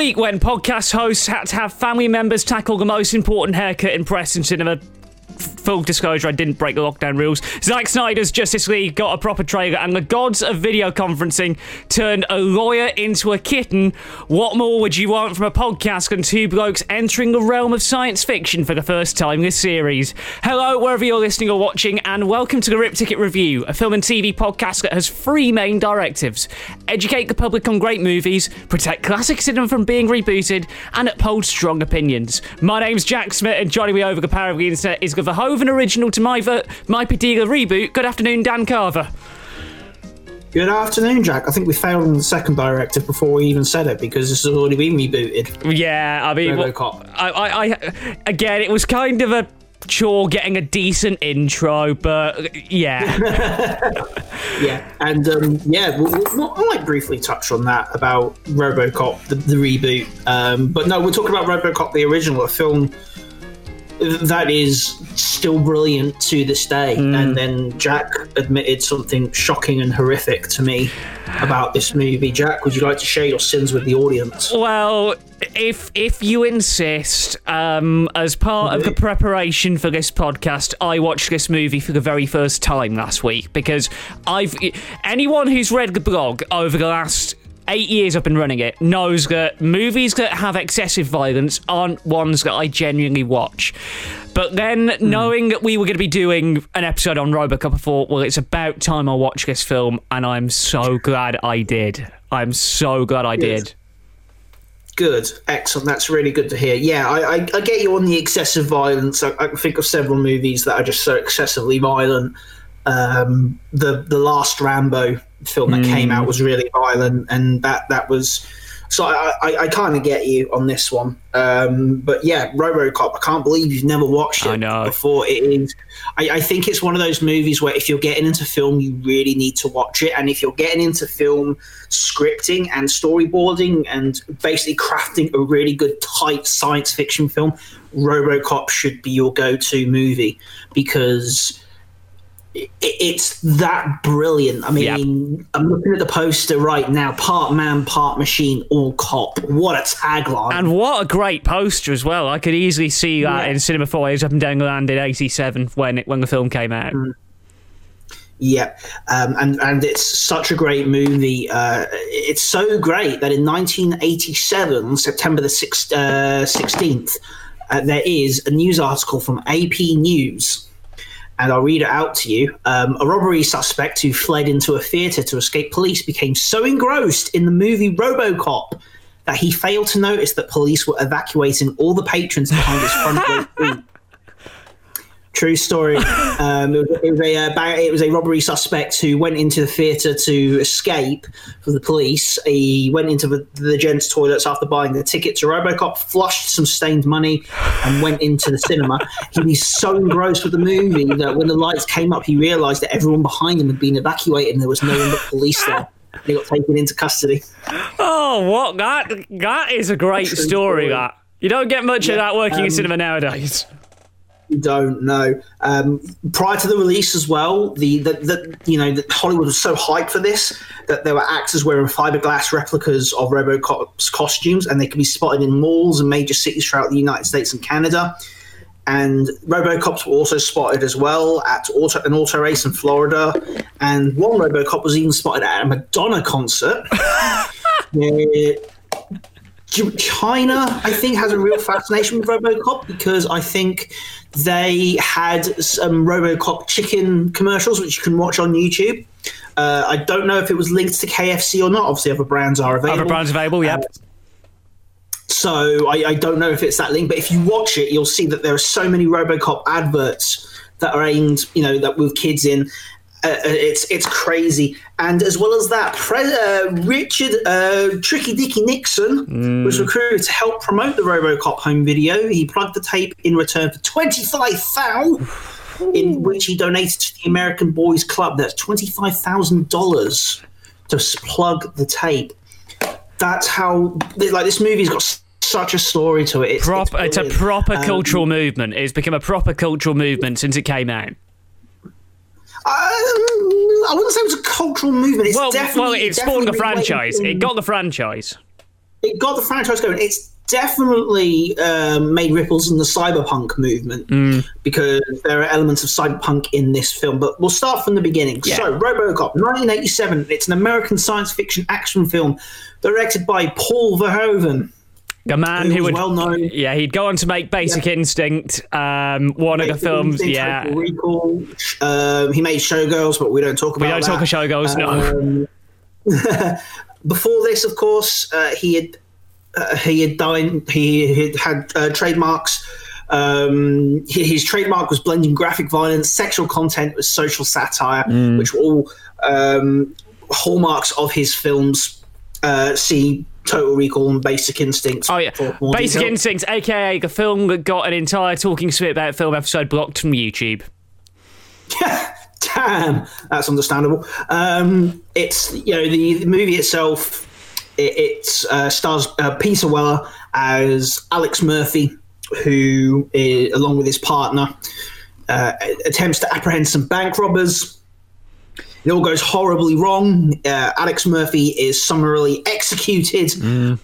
Week when podcast hosts had to have family members tackle the most important haircut in press and cinema, full disclosure, I didn't break the lockdown rules. Zack Snyder's Justice League got a proper trailer, and the gods of video conferencing turned a lawyer into a kitten. What more would you want from a podcast than two blokes entering the realm of science fiction for the first time in this series? Hello, wherever you're listening or watching, and welcome to the Ripped Ticket Review, a film and TV podcast that has three main directives educate the public on great movies, protect classic cinema from being rebooted, and uphold strong opinions. My name's Jack Smith, and joining me over the power of the internet is the Verhoeven original to my, ver- my Padilha reboot. Good afternoon, Dan Carver. Good afternoon, Jack. I think we failed on the second directive before we even said it because this has already been rebooted. Yeah, I mean, well, RoboCop. I, I, I, again, it was kind of a chore getting a decent intro, but yeah, Yeah, and um, yeah, we'll, we'll, I might briefly touch on that about RoboCop, the, the reboot. Um, but no, we're talking about RoboCop, the original, a film that is still brilliant to this day. And then Jack admitted something shocking and horrific to me about this movie. Jack, would you like to share your sins with the audience? Well, if if you insist, um, as part of the preparation for this podcast, I watched this movie for the very first time last week because I've anyone who's read the blog over the last eight years I've been running it knows that movies that have excessive violence aren't ones that I genuinely watch. But then, knowing that we were going to be doing an episode on Robocop, I thought, well, it's about time I watch this film, and I'm so glad I did. I'm so glad I did. Good, excellent. That's really good to hear. Yeah, I, I, I get you on the excessive violence. I, I can think of several movies that are just so excessively violent. Um, the the last Rambo film that came out was really violent, and that that was. So I, I, I kind of get you on this one, um, but yeah, RoboCop. I can't believe you've never watched it I know. before. It is. I, I think it's one of those movies where if you're getting into film, you really need to watch it, and if you're getting into film scripting and storyboarding and basically crafting a really good tight science fiction film, RoboCop should be your go-to movie because it's that brilliant. I mean, I'm looking at the poster right now. Part man, part machine, all cop. What a tagline! And what a great poster as well. I could easily see that Yeah. in cinema foyers up and down the land in '87 when it, when the film came out. Yeah, um, and and it's such a great movie. Uh, it's so great that in 1987, September the sixth, uh, 16th, uh, there is a news article from AP News, and I'll read it out to you. Um, a robbery suspect who fled into a theatre to escape police became so engrossed in the movie RoboCop that he failed to notice that police were evacuating all the patrons behind his front seat. True story. Um, it, was, it, was a, uh, it was a robbery suspect who went into the theatre to escape from the police. He went into the, the gents' toilets after buying the ticket to Robocop, flushed some stained money, and went into the cinema. He was so engrossed with the movie that when the lights came up, he realised that everyone behind him had been evacuated and there was no one but police there. He got taken into custody. Oh, what that that is a great story. story. That you don't get much of that working in um, cinema nowadays. Don't know. Um, prior to the release as well, the, the, the you know the Hollywood was so hyped for this that there were actors wearing fiberglass replicas of RoboCop's costumes, and they could be spotted in malls and major cities throughout the United States and Canada. And RoboCops were also spotted as well at auto, an auto race in Florida, and one RoboCop was even spotted at a Madonna concert. where China, I think, has a real fascination with RoboCop because I think they had some RoboCop chicken commercials which you can watch on YouTube. Uh, I don't know if it was linked to KFC or not. Obviously, other brands are available. Other brands available, yeah. So I, I don't know if it's that link, but if you watch it, you'll see that there are so many RoboCop adverts that are aimed, you know, that with kids in. Uh, it's it's crazy, and as well as that, Pre- uh, Richard uh, Tricky Dicky Nixon was recruited to help promote the RoboCop home video. He plugged the tape in return for twenty five thousand, in which he donated to the American Boys Club. That's twenty five thousand dollars to plug the tape. That's how like this movie's got such a story to it. It's, Prop, it's a proper Um, cultural movement. It's become a proper cultural movement since it came out. I wouldn't say it was a cultural movement. It's Well, definitely well, it spawned the franchise. It got the franchise. it got the franchise going. It's definitely um, made ripples in the cyberpunk movement Mm. because there are elements of cyberpunk in this film. But we'll start from the beginning. Yeah. So, RoboCop, 1987. It's an American science fiction action film directed by Paul Verhoeven. A man Who would, well known. yeah, he'd go on to make Basic Instinct, um, one of the films, Instinct, yeah. Recall. Um, he made Showgirls, but we don't talk about We don't that. talk of Showgirls, no. Um, before this, of course, uh, he had uh, he had dined, he had had uh, trademarks. Um, his trademark was blending graphic violence, sexual content with social satire, Mm. which were all um, hallmarks of his films. Uh, see Total Recall and Basic Instinct. Oh yeah, Basic detail. Instinct, aka the film that got an entire Talking Smith about film episode blocked from YouTube. Yeah, Damn, that's understandable. Um, it's you know the, the movie itself. It, it uh, stars uh, Peter Weller as Alex Murphy, who, is, along with his partner, uh, attempts to apprehend some bank robbers. It all goes horribly wrong. Uh, Alex Murphy is summarily executed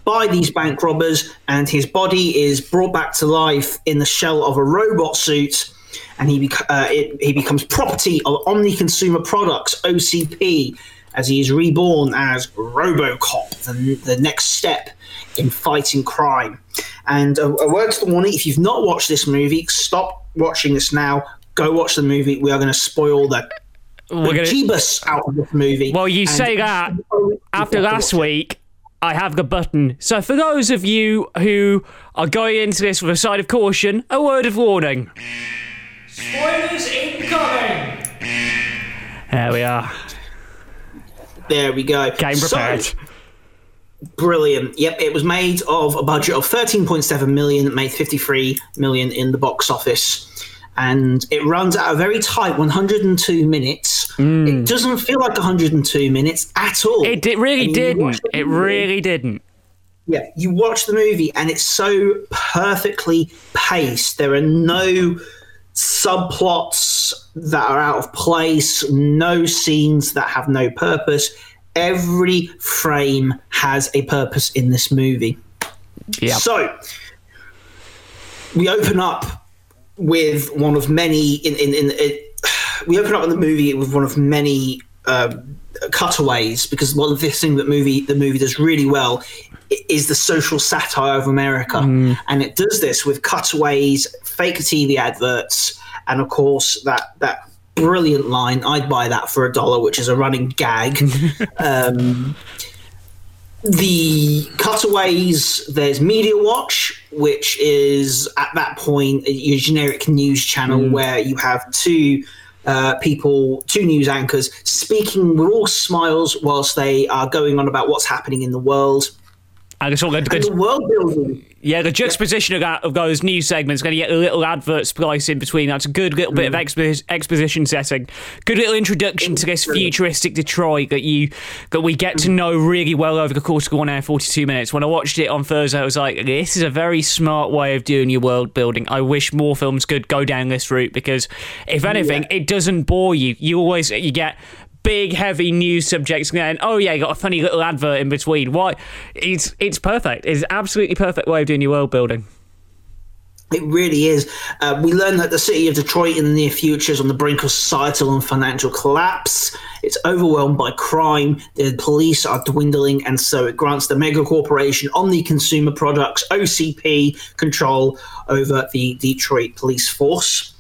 by these bank robbers, and his body is brought back to life in the shell of a robot suit. And he, bec- uh, it, he becomes property of Omni Consumer Products (OCP) as he is reborn as RoboCop, the, the next step in fighting crime. And a, a word to the warning: if you've not watched this movie, stop watching this now. Go watch the movie. We are going to spoil the We're gonna, Jeebus out of this movie. well, you say that after last week. I have the button. So for those of you who are going into this with a side of caution, a word of warning. Spoilers incoming. There we are. There we go. Game prepared. So, brilliant. Yep, it was made of a budget of 13.7 million, made 53 million in the box office. And it runs at a very tight 102 minutes. Hmm. It doesn't feel like 102 minutes at all. It did, really And you watch didn't. It movie- really didn't. Yeah, you watch the movie and it's so perfectly paced. There are no subplots that are out of place, no scenes that have no purpose. Every frame has a purpose in this movie. Yeah. So we open up with one of many in in, in it, we open up in the movie with one of many um, cutaways because one of the things that movie the movie does really well is the social satire of America, and it does this with cutaways, fake TV adverts, and of course that that brilliant line i'd buy that for a dollar which is a running gag. Um, the cutaways there's media watch which is at that point your generic news channel where you have two uh, people two news anchors speaking with all smiles whilst they are going on about what's happening in the world And it's all good. and the world building Yeah, the juxtaposition of, that, of those news segments going to get a little advert splice in between. That's a good little bit of Mm. expo- exposition setting. Good little introduction to this futuristic Detroit that you that we get Mm. to know really well over the course of one hour forty two minutes. When I watched it on Thursday, I was like, this is a very smart way of doing your world building. I wish more films could go down this route because, if anything, it doesn't bore you. You always you get big heavy news subjects going oh yeah you got a funny little advert in between why it's it's perfect it's absolutely perfect way of doing your world building It really is. Uh, we learn that the city of Detroit in the near future is on the brink of societal and financial collapse. It's overwhelmed by crime. The police are dwindling, and so it grants the mega corporation Omni Consumer Products (OCP) control over the Detroit police force.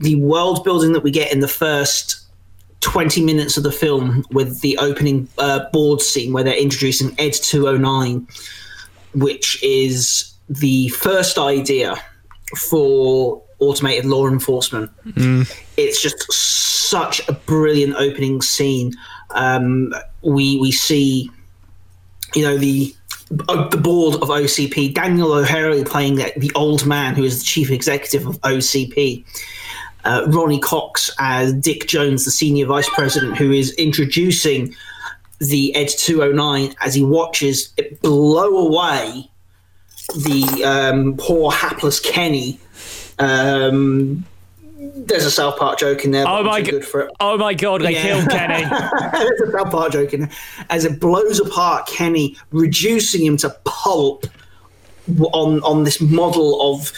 The world building that we get in the first 20 minutes of the film with the opening uh, board scene where they're introducing Ed 209, which is the first idea for automated law enforcement. It's just such a brilliant opening scene. Um, we we see, you know, the uh, the board of OCP, Dan O'Herlihy playing the, the old man who is the chief executive of OCP. Uh, Ronny Cox as Dick Jones, the senior vice president, who is introducing the Ed 209 as he watches it blow away the um, poor hapless Kenny. Um, there's a South Park joke in there. Oh my god! Oh my god! They Yeah. killed Kenny. There's a South Park joke in there. As it blows apart Kenny, reducing him to pulp on on this model of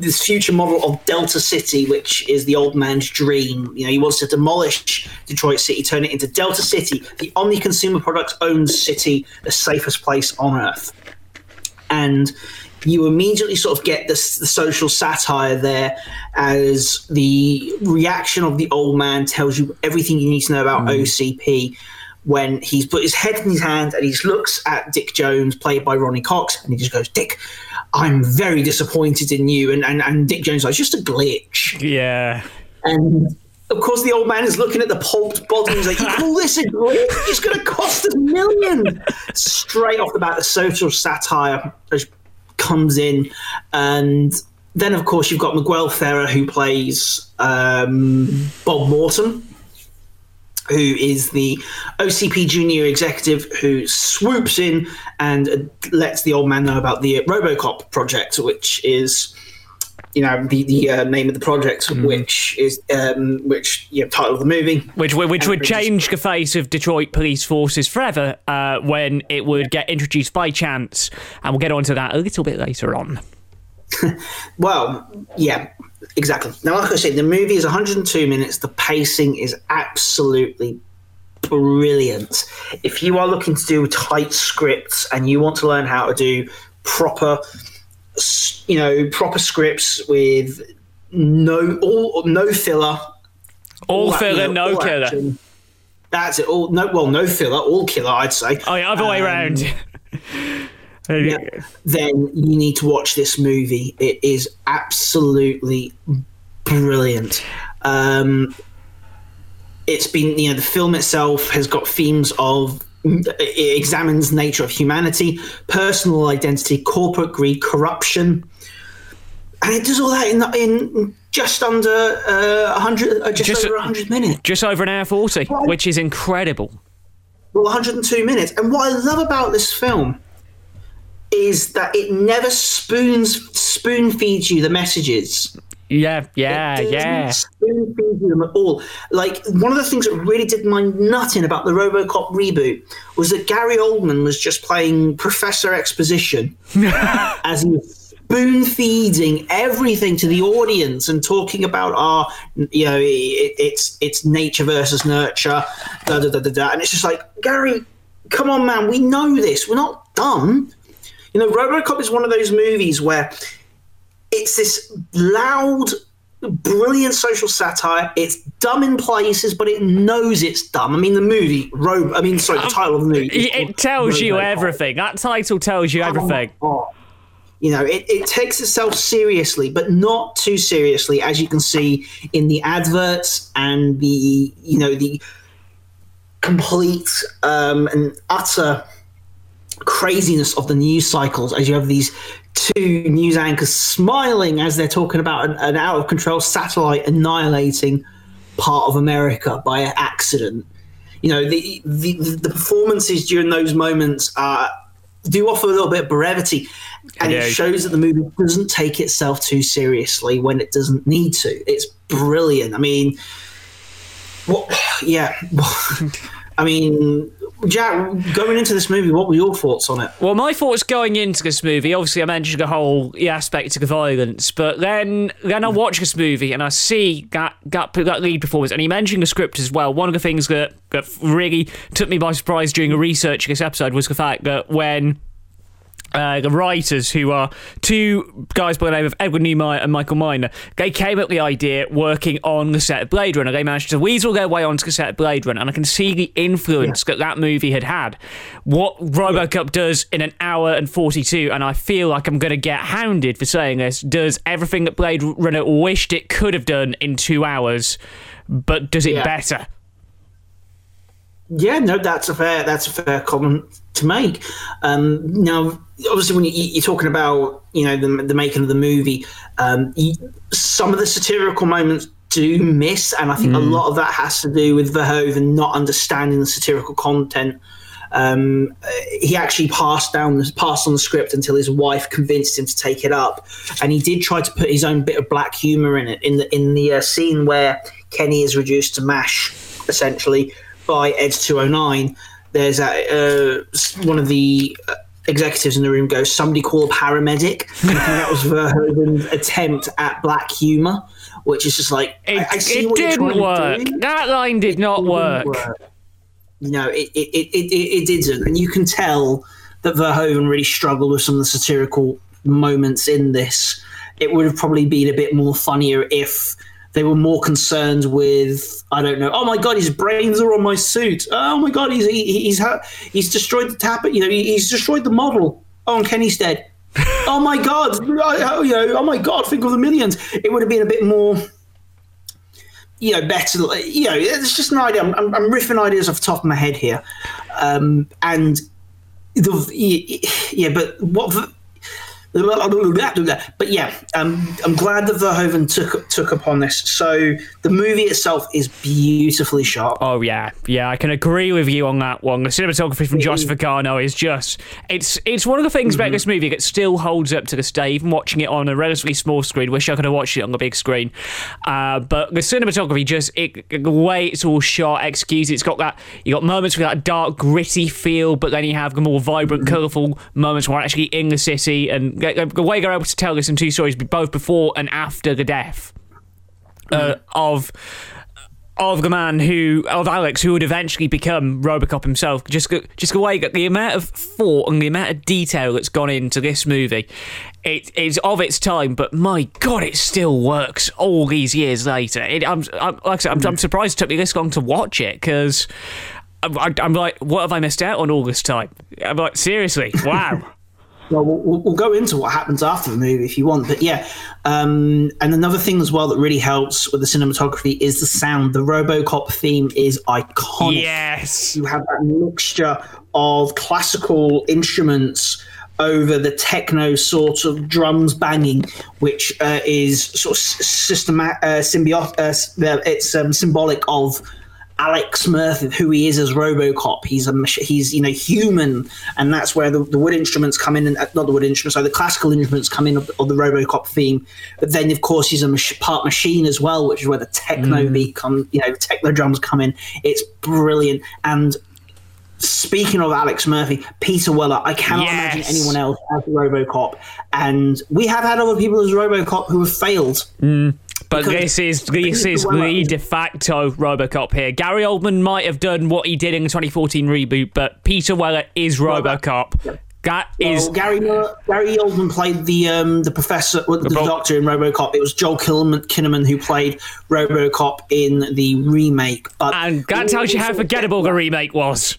this future model of Delta City, which is the old man's dream. You know, he wants to demolish Detroit City, turn it into Delta City, the only consumer products owned city, the safest place on earth. And you immediately sort of get this the social satire there as the reaction of the old man tells you everything you need to know about mm. OCP when he's put his head in his hand and he looks at Dick Jones, played by Ronny Cox, and he just goes, Dick, I'm very disappointed in you. And, and, and Dick Jones, like, just a glitch. Yeah. And of course, the old man is looking at the pulped body. He's like, "You call this a glitch? It's going to cost a million. Straight off the bat, the social satire comes in, and then of course you've got Miguel Ferrer who plays um, Bob Morton, who is the OCP junior executive who swoops in and lets the old man know about the RoboCop project, which is you know the the uh, name of the project, mm. which is um, which you know, title of the movie, which which would change the face of Detroit police forces forever uh, when it would get introduced by chance, and we'll get onto that a little bit later on. well, yeah, exactly. Now, like I said, the movie is 102 minutes. The pacing is absolutely brilliant. If you are looking to do tight scripts and you want to learn how to do proper, you know, proper scripts with no all no filler, all, all filler, you know, no killer. Action, that's it. All no, well, no filler, all killer. I'd say. Oh, yeah, other um, way around. yeah, then you need to watch this movie. It is absolutely brilliant. Um, it's been, you know, the film itself has got themes of it examines nature of humanity, personal identity, corporate greed, corruption, and it does all that in, in just under uh, 100, uh, just, just, over 100 minutes. Just over an hour 40, which is incredible. Well, 102 minutes. And what I love about this film is that it never spoons spoon feeds you the messages. Yeah, yeah, yeah. Spoon feed you them at all. Like one of the things that really did my nutting about the RoboCop reboot was that Gary Oldman was just playing Professor Exposition as he spoon feeding everything to the audience and talking about our, you know, it, it's it's nature versus nurture, da da da da da. And it's just like Gary, come on, man, we know this. We're not dumb you know, RoboCop is one of those movies where it's this loud, brilliant social satire. It's dumb in places, but it knows it's dumb. I mean, the movie, Rob. I mean, sorry, the um, title of the movie. It tells you everything. That title tells you everything. Oh, you know, it, it takes itself seriously, but not too seriously, as you can see in the adverts and the, you know, the complete um, and utter craziness of the news cycles as you have these two news anchors smiling as they're talking about an, an out of control satellite annihilating part of America by accident. You know, the, the, the performances during those moments uh, do offer a little bit of brevity, and yeah. it shows that the movie doesn't take itself too seriously when it doesn't need to. It's brilliant. I mean, what? Yeah. I mean, Jack, going into this movie, what were your thoughts on it? Well, my thoughts going into this movie, obviously, I mentioned the whole aspect of the violence, but then then I watch this movie and I see that, that, that lead performance, and he mentioned the script as well. One of the things that, that really took me by surprise during the research of this episode was the fact that when uh, the writers, who are two guys by the name of Edward Neumeier and Michael Miner, they came up with the idea working on the set of Blade Runner. They managed to weasel their way onto the set of Blade Runner, and I can see the influence yeah. that that movie had had. What Robocop does in an hour and 42, and I feel like I'm going to get hounded for saying this, does everything that Blade Runner wished it could have done in two hours, but does it yeah. better. Yeah, no, that's a fair that's a fair comment to make. Um, now, obviously, when you, are talking about you know the, the making of the movie, um, you, some of the satirical moments do miss, and I think mm. a lot of that has to do with Verhoeven not understanding the satirical content. Um, he actually passed down passed on the script until his wife convinced him to take it up, and he did try to put his own bit of black humor in it in the in the uh, scene where Kenny is reduced to mash, essentially by Ed 209. There's a, uh, one of the uh, executives in the room goes, "Somebody call a paramedic." Think that was Verhoeven's attempt at black humor, which is just like It, I, I it what didn't work. That line did not work. You know, it it, it, it, it didn't, and you can tell that Verhoeven really struggled with some of the satirical moments in this. It would have probably been a bit more funnier if they were more concerned with I don't know. Oh my god, his brains are on my suit. Oh my god, he's he, he's ha- he's destroyed the tap. You know, he, he's destroyed the model. Oh, and Kenny's dead. oh my god, oh, you know, oh my god, think of the millions. It would have been a bit more you know, better. You know, it's just an idea. I'm, I'm, I'm riffing ideas off the top of my head here, um, and the yeah, but what? But yeah, um, I'm glad that Verhoeven took took upon this. So the movie itself is beautifully shot. Oh yeah, yeah, I can agree with you on that one. The cinematography from Jost Vacano is just it's it's one of the things about this movie that still holds up to this day. Even watching it on a relatively small screen, wish I could have watched it on the big screen. Uh, but the cinematography just it, the way it's all shot, executed. It's got that you got moments with that dark, gritty feel, but then you have the more vibrant, colourful moments where actually in the city and the way they're able to tell this in two stories, both before and after the death uh, of of the man who of Alex who would eventually become Robocop himself. Just just the way that the amount of thought and the amount of detail that's gone into this movie, it is of its time. But my God, it still works all these years later. It, I'm, I'm like I said, I'm, I'm surprised it took me this long to watch it because. I'm, I'm like, what have I missed out on all this time? I'm like, seriously, wow. Well, we'll, we'll go into what happens after the movie if you want, but yeah. Um, and another thing as well that really helps with the cinematography is the sound. The RoboCop theme is iconic. yes. You have that mixture of classical instruments over the techno sort of drums banging, which uh, is sort of systematic, uh, symbiotic. Uh, uh, it's um, symbolic of Alex Murphy, who he is as RoboCop. He's a he's you know human, and that's where the, the wood instruments come in, and uh, not the wood instruments, so the classical instruments come in of, of the RoboCop theme. But then, of course, he's a mach- part machine as well, which is where the techno beat come, you know, techno drums come in. It's brilliant. And speaking of Alex Murphy, Peter Weller, I cannot Yes. imagine anyone else as RoboCop. And we have had other people as RoboCop who have failed. But this is this is Well, the de facto RoboCop here. Gary Oldman might have done what he did in the 2014 reboot, but Peter Weller is RoboCop. That is Well, Gary Miller, Gary Oldman played the um, the professor, well, the, doctor in RoboCop. It was Joel Kinnaman who played RoboCop in the remake. But and that tells you how forgettable the remake was.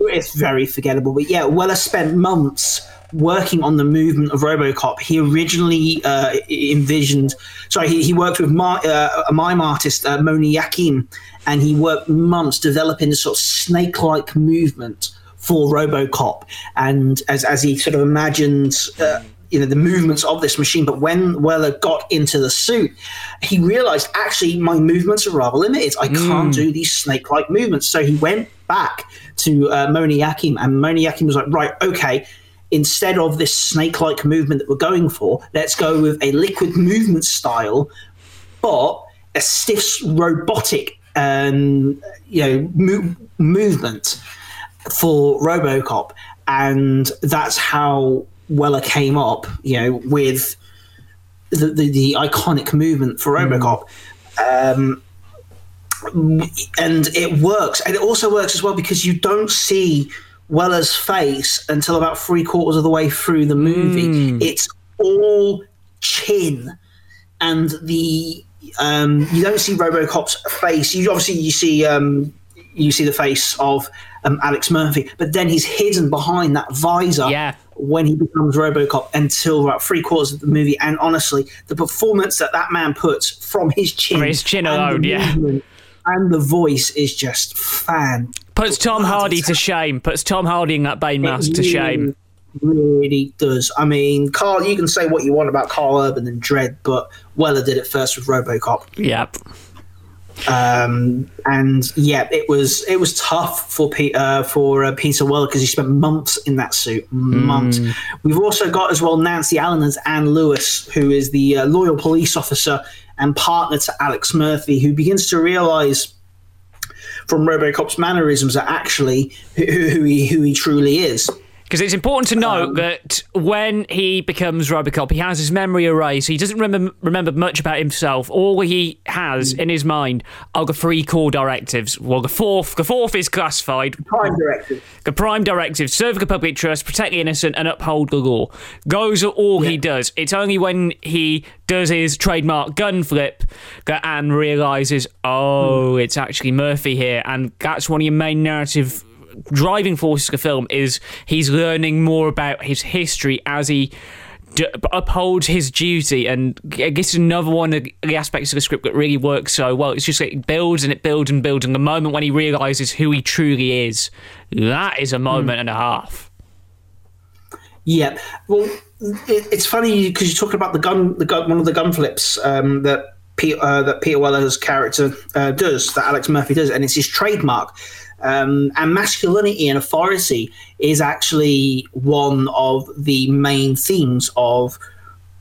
it's very forgettable. But yeah, Weller spent months working on the movement of RoboCop. He originally uh, envisioned, sorry, he, he worked with mi- uh, a mime artist, uh, Moni Yakim, and he worked months developing this sort of snake-like movement for RoboCop. And as as he sort of imagined. Uh, you know the movements of this machine, but when Weller got into the suit, he realized actually my movements are rather limited. I can't do these snake-like movements. So he went back to uh, Moni Yakim, and Moni Yakim was like, right, okay, instead of this snake-like movement that we're going for, let's go with a liquid movement style, but a stiff robotic, um, you know, mo- movement for RoboCop, and that's how Weller came up, you know, with the the, the iconic movement for RoboCop. Um, and it works, and it also works as well because you don't see Weller's face until about three quarters of the way through the movie. It's all chin, and the um, you don't see RoboCop's face. You obviously you see um, you see the face of um, Alex Murphy, but then he's hidden behind that visor Yeah. when he becomes RoboCop until about three quarters of the movie. And honestly, the performance that that man puts from his chin, From his chin alone, yeah. and the voice is just fan. Puts Tom Hardy to shame. Puts Tom Hardy in that Bane mask to shame. Really does. I mean, Carl, you can say what you want about Karl Urban and Dredd, but Weller did it first with RoboCop. Yep. um, and yeah, it was it was tough for Peter uh, for uh, Peter Weller because he spent months in that suit, months. We've also got as well Nancy Allen as Anne Lewis, who is the uh, loyal police officer and partner to Alex Murphy, who begins to realize from RoboCop's mannerisms that actually who, who he who he truly is. Because it's important to note um, that when he becomes Robocop, he has his memory erased. He doesn't remember remember much about himself. All he has in his mind are the three core directives. Well, the fourth, the fourth is classified. Prime directive. The prime directive: serve the public trust, protect the innocent, and uphold the law. Those are all yeah. he does. It's only when he does his trademark gun flip that Anne realizes, oh, mm. it's actually Murphy here, and that's one of your main narrative driving force of the film is he's learning more about his history as he d- upholds his duty. And I guess another one of the aspects of the script that really works so well. It's just like it builds and it builds and builds. And the moment when he realizes who he truly is, that is a moment mm. and a half. Yeah. Well, it, it's funny because you're talking about the gun, the gun, one of the gun flips um, that Peter, uh, that Peter Weller's character uh, does, that Alex Murphy does, and it's his trademark. Um, and masculinity and authority is actually one of the main themes of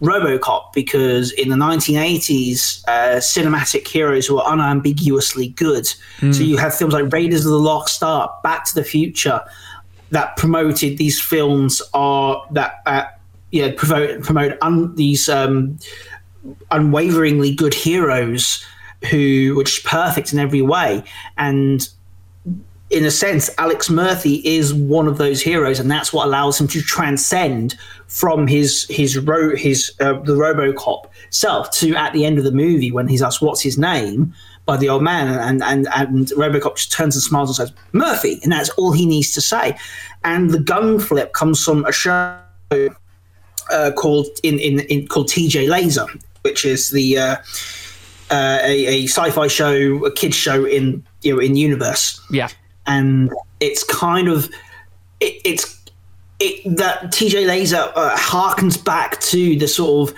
Robocop because in the 1980s, uh, cinematic heroes were unambiguously good. Mm. So you have films like Raiders of the Lost Ark, Back to the Future, that promoted these films are that uh, yeah promote promote un, these um, unwaveringly good heroes who were just perfect in every way and in a sense, Alex Murphy is one of those heroes, and that's what allows him to transcend from his his ro- his uh, the RoboCop self to at the end of the movie when he's asked what's his name by the old man, and and and RoboCop just turns and smiles and says Murphy, and that's all he needs to say. And the gun flip comes from a show uh, called in, in in called TJ Lazer, which is the uh, uh, a, a, sci-fi show, a kids show in you know in universe. Yeah and it's kind of it, it's it, that TJ Lazer uh, harkens back to the sort of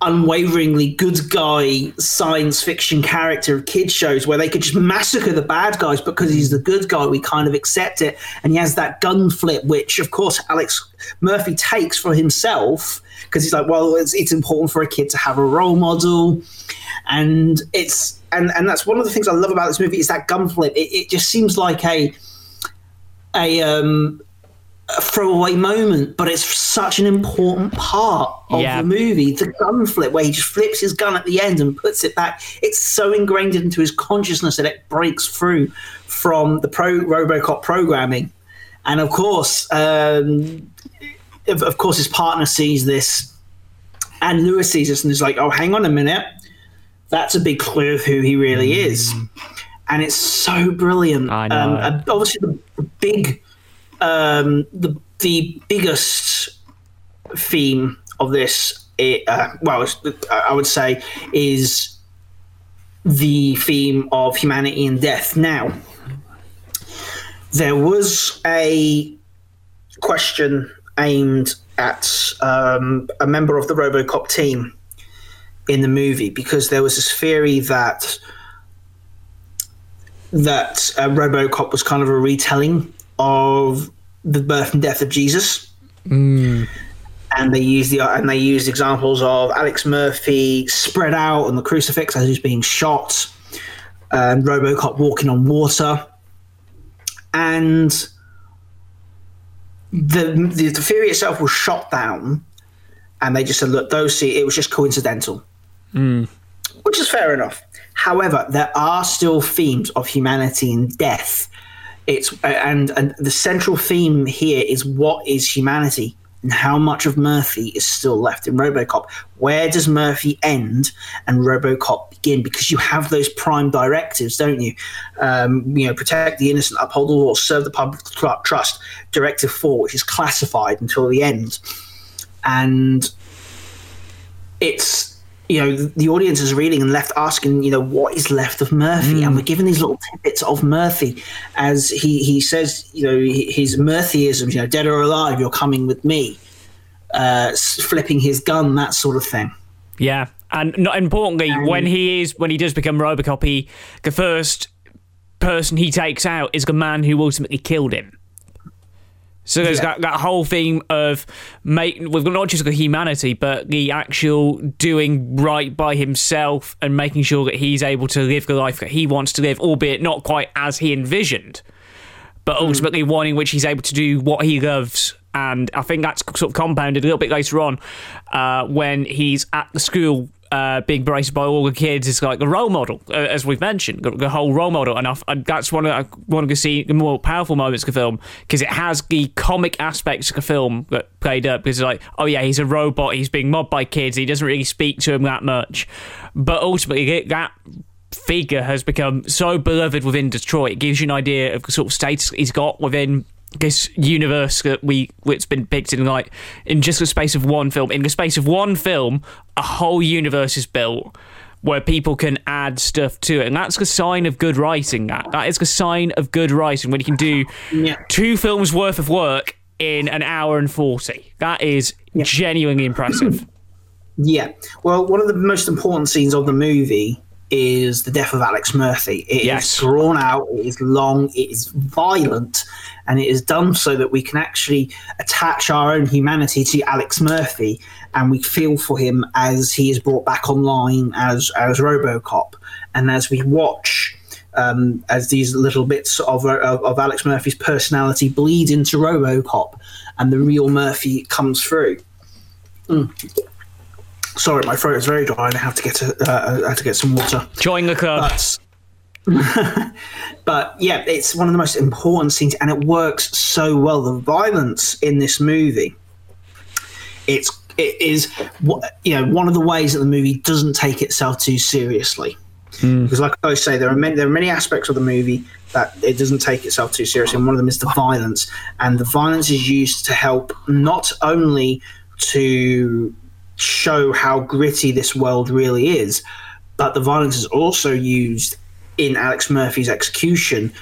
unwaveringly good guy science fiction character of kids shows where they could just massacre the bad guys because he's the good guy. We kind of accept it. And he has that gun flip which of course alex murphy takes for himself because he's like well it's, it's important for a kid to have a role model. And it's and and that's one of the things I love about this movie is that gun flip. It, it just seems like a a um a throwaway moment, but it's such an important part of yeah. the movie. The gun flip, where he just flips his gun at the end and puts it back. It's so ingrained into his consciousness that it breaks through from the pro RoboCop programming, and of course, um, of, of course, his partner sees this, and Lewis sees this and is like, "Oh, hang on a minute." That's a big clue of who he really mm. is. And it's so brilliant. I know. Um, obviously, the, the big, um, the the biggest theme of this, it, uh, well, I would say, is the theme of humanity and death. Now, there was a question aimed at um, a member of the RoboCop team in the movie because there was this theory that that uh, RoboCop was kind of a retelling of the birth and death of Jesus. Mm. And they used the and they used examples of Alex Murphy spread out on the crucifix as he's being shot, and RoboCop walking on water, and the, the the theory itself was shot down, and they just said, look, those see it was just coincidental. Mm. Which is fair enough. However, there are still themes of humanity and death. It's and, and the central theme here is what is humanity and how much of Murphy is still left in RoboCop. Where does Murphy end and RoboCop begin? Because you have those prime directives, don't you? Um, you know, protect the innocent, uphold the law, serve the public trust. Directive four, which is classified until the end, and it's you know, the audience is reading and left asking, you know, what is left of Murphy? Mm. And we're given these little tidbits of Murphy as he, he says, you know, his Murphyisms, you know, dead or alive, you're coming with me, uh, flipping his gun, that sort of thing. Yeah. And not importantly, and, when he is, when he does become Robocop, he, the first person he takes out is the man who ultimately killed him. So there's yeah. that, that whole theme of make we've got not just the humanity, but the actual doing right by himself and making sure that he's able to live the life that he wants to live, albeit not quite as he envisioned. but ultimately one in which he's able to do what he loves. And I think that's sort of compounded a little bit later on uh, when he's at the school uh, being braced by all the kids is like a role model, uh, as we've mentioned, the, the whole role model. And, I, that's one of I of to see the more powerful moments of the film because it has the comic aspects of the film that played up. Because it's like, oh yeah, he's a robot, he's being mobbed by kids, he doesn't really speak to him that much, but ultimately that figure has become so beloved within Detroit. It gives you an idea of the sort of status he's got within this universe that we it's been depicted in like in just the space of one film. In the space of one film, a whole universe is built where people can add stuff to it, and that's the sign of good writing. That that is the sign of good writing when you can do Yeah. two films worth of work in an hour and forty. That is genuinely impressive. Yeah. Well, one of the most important scenes of the movie is the death of Alex Murphy. It is Yes. drawn out, it is long, it is violent, and it is done so that we can actually attach our own humanity to Alex Murphy and we feel for him as he is brought back online as as RoboCop. And as we watch um, as these little bits of, of, of Alex Murphy's personality bleed into RoboCop and the real Murphy comes through. Sorry, my throat is very dry, and I have to get a, uh, I have to get some water. Join the club. But, but yeah, it's one of the most important scenes, and it works so well. The violence in this movie, it's it is you know one of the ways that the movie doesn't take itself too seriously. Because, like I say, there are many there are many aspects of the movie that it doesn't take itself too seriously, and one of them is the violence. And the violence is used to help not only to show how gritty this world really is, but the violence is also used in Alex Murphy's execution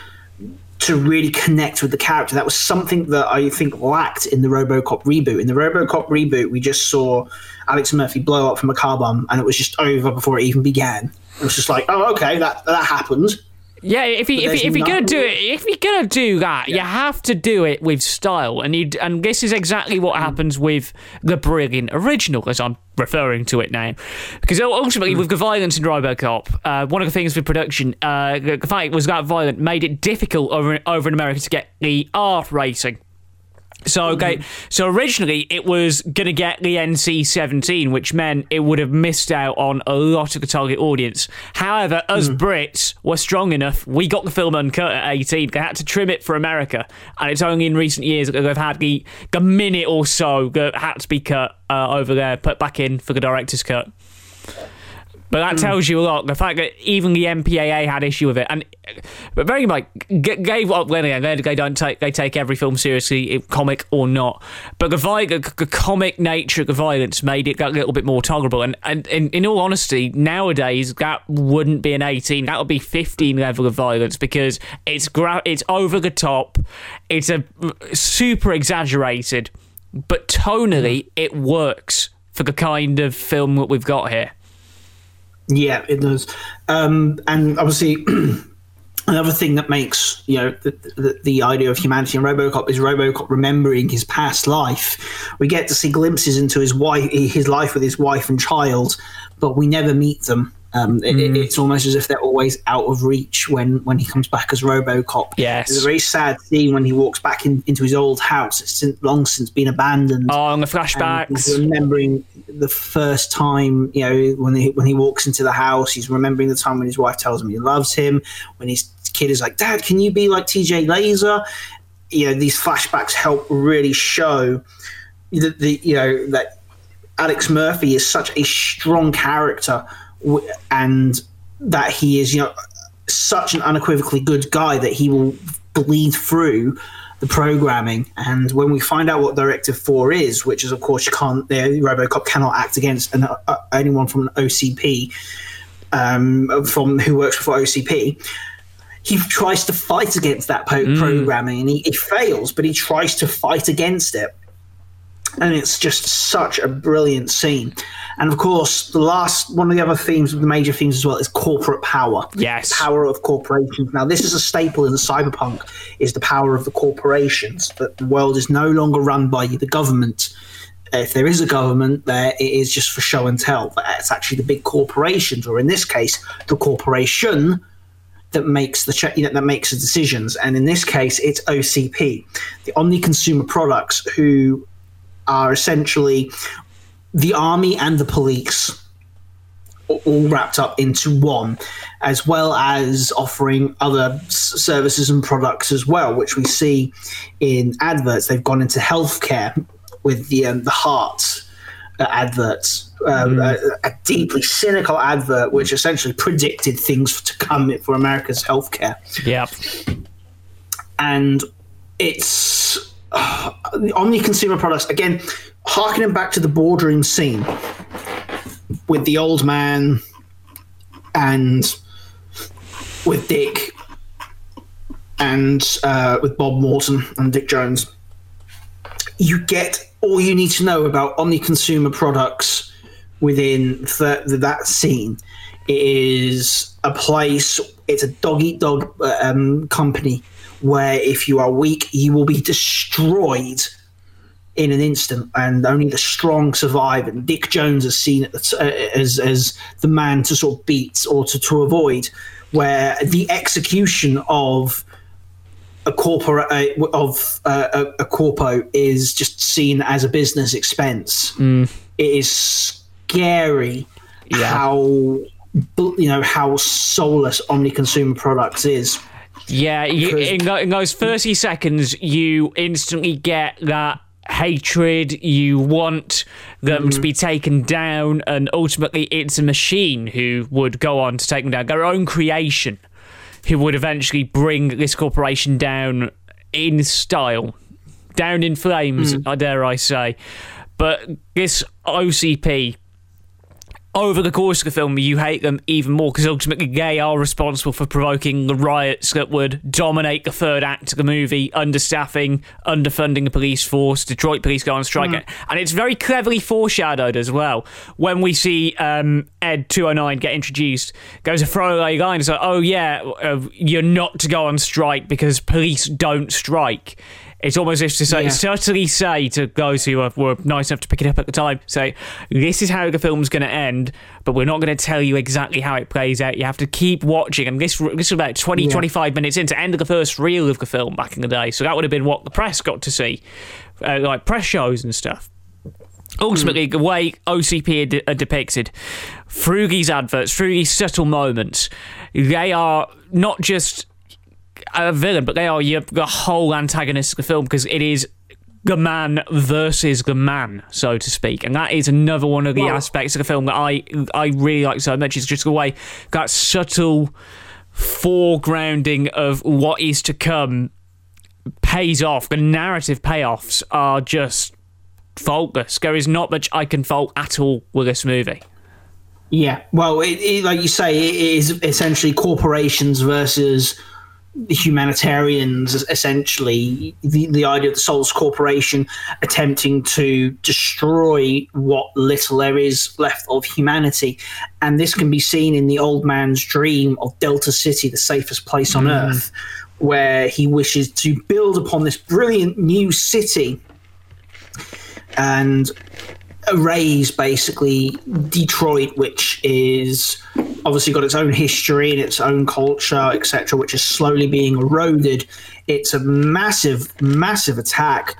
to really connect with the character. That was something that I think lacked in the RoboCop reboot. In the RoboCop reboot, we just saw Alex Murphy blow up from a car bomb, and it was just over before it even began. It was just like, oh, okay, that that happened. Yeah, if you if, there's you, if you're gonna do it, if you're gonna do that, you have to do it with style, and you and this is exactly what happens with the brilliant original, as I'm referring to it now, because ultimately with the violence in RoboCop, uh, one of the things with production, uh, the the fact it was that violent made it difficult over over in America to get the R rating. So okay, so originally it was gonna get the NC-17, which meant it would have missed out on a lot of the target audience. However, us Brits were strong enough. We got the film uncut at 18. They had to trim it for America, and it's only in recent years that they've had the the minute or so that had to be cut uh, over there, put back in for the director's cut. But that hmm. tells you a lot. The fact that even the MPAA had issue with it, and but very much g- gave up. Well, again, they, they don't take they take every film seriously, comic or not. But the, vi- the, the comic nature of the violence made it a little bit more tolerable. And and in, in all honesty, nowadays that wouldn't be an eighteen. That would be fifteen level of violence because it's gra- it's over the top. It's a super exaggerated, but tonally hmm. it works for the kind of film that we've got here. Yeah, it does. Um, and obviously, another thing that makes you know the, the, the idea of humanity in RoboCop is RoboCop remembering his past life. We get to see glimpses into his wife, his life with his wife and child, but we never meet them. Um, it, it- it's almost as if they're always out of reach when, when he comes back as RoboCop. Yes. There's a very sad scene when he walks back in, into his old house. It's since, long since been abandoned. Oh, and the flashbacks. he's remembering the first time, you know, when he when he walks into the house, he's remembering the time when his wife tells him he loves him. When his kid is like, "Dad, can you be like T.J. Lazer?" You know, these flashbacks help really show that the you know that Alex Murphy is such a strong character, and that he is you know such an unequivocally good guy that he will bleed through the programming. And when we find out what Directive Four is, which is of course you can't, the RoboCop cannot act against an, uh, anyone from an OCP, um, from who works for OCP. He tries to fight against that po- programming, and he, he fails, but he tries to fight against it and it's just such a brilliant scene. And of course, the last one of the other themes, the major themes as well, is corporate power. Yes. power of corporations. Now, this is a staple in the cyberpunk: is the power of the corporations. That the world is no longer run by the government. If there is a government, there it is just for show and tell. But it's actually the big corporations, or in this case, the corporation that makes the che- you know, that makes the decisions. And in this case, it's OCP, the Omni Consumer Products, who are essentially the army and the police all wrapped up into one, as well as offering other services and products as well, which we see in adverts. They've gone into healthcare with the um, the heart uh, adverts, um, a, a deeply cynical advert which essentially predicted things to come for America's healthcare Yep. and it's omni consumer products again harkening back to the boardroom scene with the old man and with dick and uh, with bob morton and dick jones you get all you need to know about omni consumer products within th- that scene. It is a place it's a dog eat dog um, company where if you are weak you will be destroyed in an instant and only the strong survive and dick jones is seen as, as, as the man to sort of beat or to, to avoid where the execution of a corporate uh, of uh, a, a corpo is just seen as a business expense. It is scary how you know how soulless omni consumer products is. Yeah, you, in, in those 30 seconds, you instantly get that hatred. You want them to mm. be taken down, and ultimately, it's a machine who would go on to take them down, their own creation, who would eventually bring this corporation down in style, down in flames, mm. I dare I say. But this OCP over the course of the film, you hate them even more because ultimately they are responsible for provoking the riots that would dominate the third act of the movie, understaffing, underfunding the police force, Detroit police go on strike. And it's very cleverly foreshadowed as well. When we see um, Ed 209 get introduced, goes a throwaway line. It's like, oh, yeah, uh, you're not to go on strike because police don't strike. It's almost as if to say, Yeah. subtly say to those who are, were nice enough to pick it up at the time, say, this is how the film's going to end, but we're not going to tell you exactly how it plays out. You have to keep watching. And this, this was about 20, Yeah. 25 minutes into end of the first reel of the film back in the day. So that would have been what the press got to see, uh, like press shows and stuff. Ultimately, the way OCP are, de- are depicted through these adverts, through these subtle moments, they are not just a villain, but they are your, the whole antagonist of the film because it is the man versus the man, so to speak, and that is another one of the Well- aspects of the film that I I really like so much. Is just the way that subtle foregrounding of what is to come pays off. The narrative payoffs are just faultless. There is not much I can fault at all with this movie. Yeah, well, it, it, like you say, it is essentially corporations versus the humanitarians. Essentially, the the idea of the Souls Corporation attempting to destroy what little there is left of humanity, and this can be seen in the old man's dream of Delta City, the safest place on mm. earth, where he wishes to build upon this brilliant new city and erase basically Detroit, which is obviously got its own history and its own culture, etc., which is slowly being eroded. It's a massive, massive attack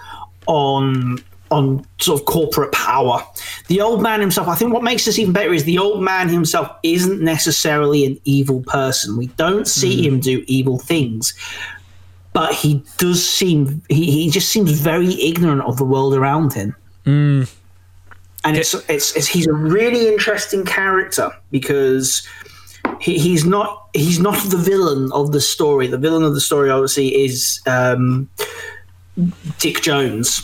on on sort of corporate power. The old man himself, I think what makes this even better is the old man himself isn't necessarily an evil person. We don't see hmm. him do evil things. But he does seem he, he just seems very ignorant of the world around him hmm. And it's, it's it's he's a really interesting character because he, he's not he's not the villain of the story. The villain of the story, obviously, is um, Dick Jones,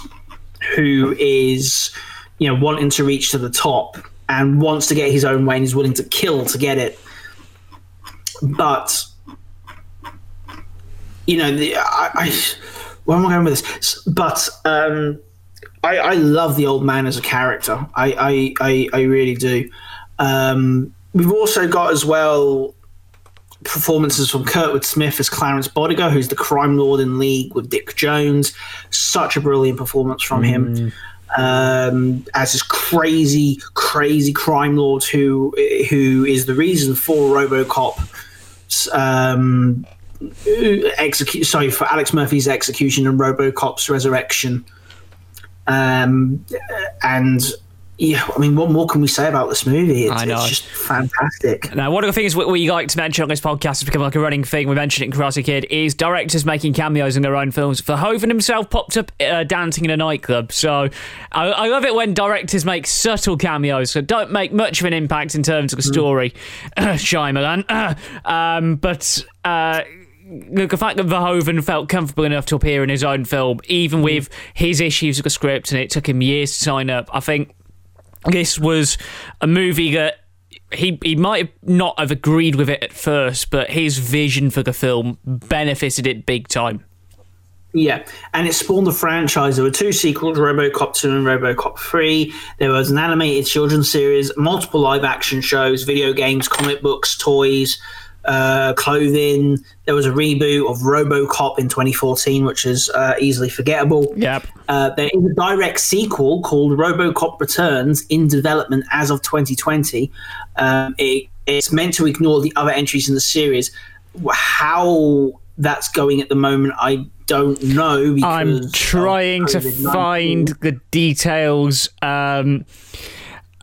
who is you know wanting to reach to the top and wants to get his own way and is willing to kill to get it. But you know, the, I, I where am I going with this? But um, I, I love the old man as a character. I I, I, I really do. Um, we've also got as well performances from Kurtwood Smith as Clarence Boddicker, who's the crime lord in league with Dick Jones. Such a brilliant performance from him. Um, as this crazy, crazy crime lord who who is the reason for RoboCop um, execute. Sorry for Alex Murphy's execution and RoboCop's resurrection. Um, and yeah, I mean, what more can we say about this movie? It's, I know. it's just fantastic. Now, one of the things we, we like to mention on this podcast has become like a running thing. We mentioned it in Karate Kid is directors making cameos in their own films. Verhoeven himself popped up uh, dancing in a nightclub. So I, I love it when directors make subtle cameos that don't make much of an impact in terms of the story. Uh, Shyamalan. Um, but. Uh, the the fact that Verhoeven felt comfortable enough to appear in his own film, even mm. with his issues with the script, and it took him years to sign up, I think this was a movie that he he might not have agreed with it at first, but his vision for the film benefited it big time. Yeah, and it spawned the franchise. There were two sequels, RoboCop 2 and RoboCop 3. There was an animated children's series, multiple live action shows, video games, comic books, toys, uh, clothing. There was a reboot of RoboCop in 2014, which is uh, easily forgettable. Yep. Uh, there is a direct sequel called RoboCop Returns in development as of 2020. Um, it, it's meant to ignore the other entries in the series. How that's going at the moment, I don't know. Because I'm trying to find the details. Um,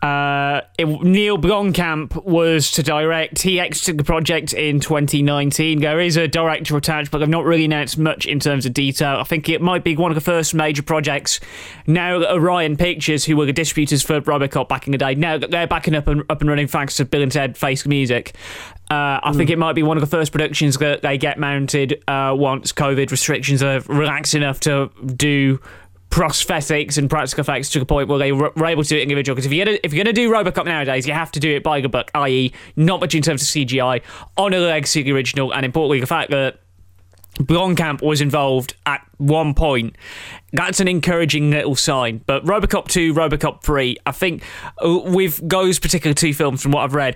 uh, it, Neill Blomkamp was to direct. He exited the project in 2019. There is a director attached, but I've not really announced much in terms of detail. I think it might be one of the first major projects. Now that Orion Pictures, who were the distributors for Robocop back in the day, now that they're backing up and up and running thanks to Bill and Ted Face Music. Uh, I think it might be one of the first productions that they get mounted uh, once COVID restrictions are relaxed enough to do prosthetics and practical effects to the point where they were able to do it individual. Because if you're gonna if you're gonna do RoboCop nowadays, you have to do it by the book, i.e., not much in terms of CGI, on a legacy of the original, and importantly, the fact that Blomkamp was involved at one point. That's an encouraging little sign. But Robocop 2, Robocop 3, I think uh, with those particular two films, from what I've read,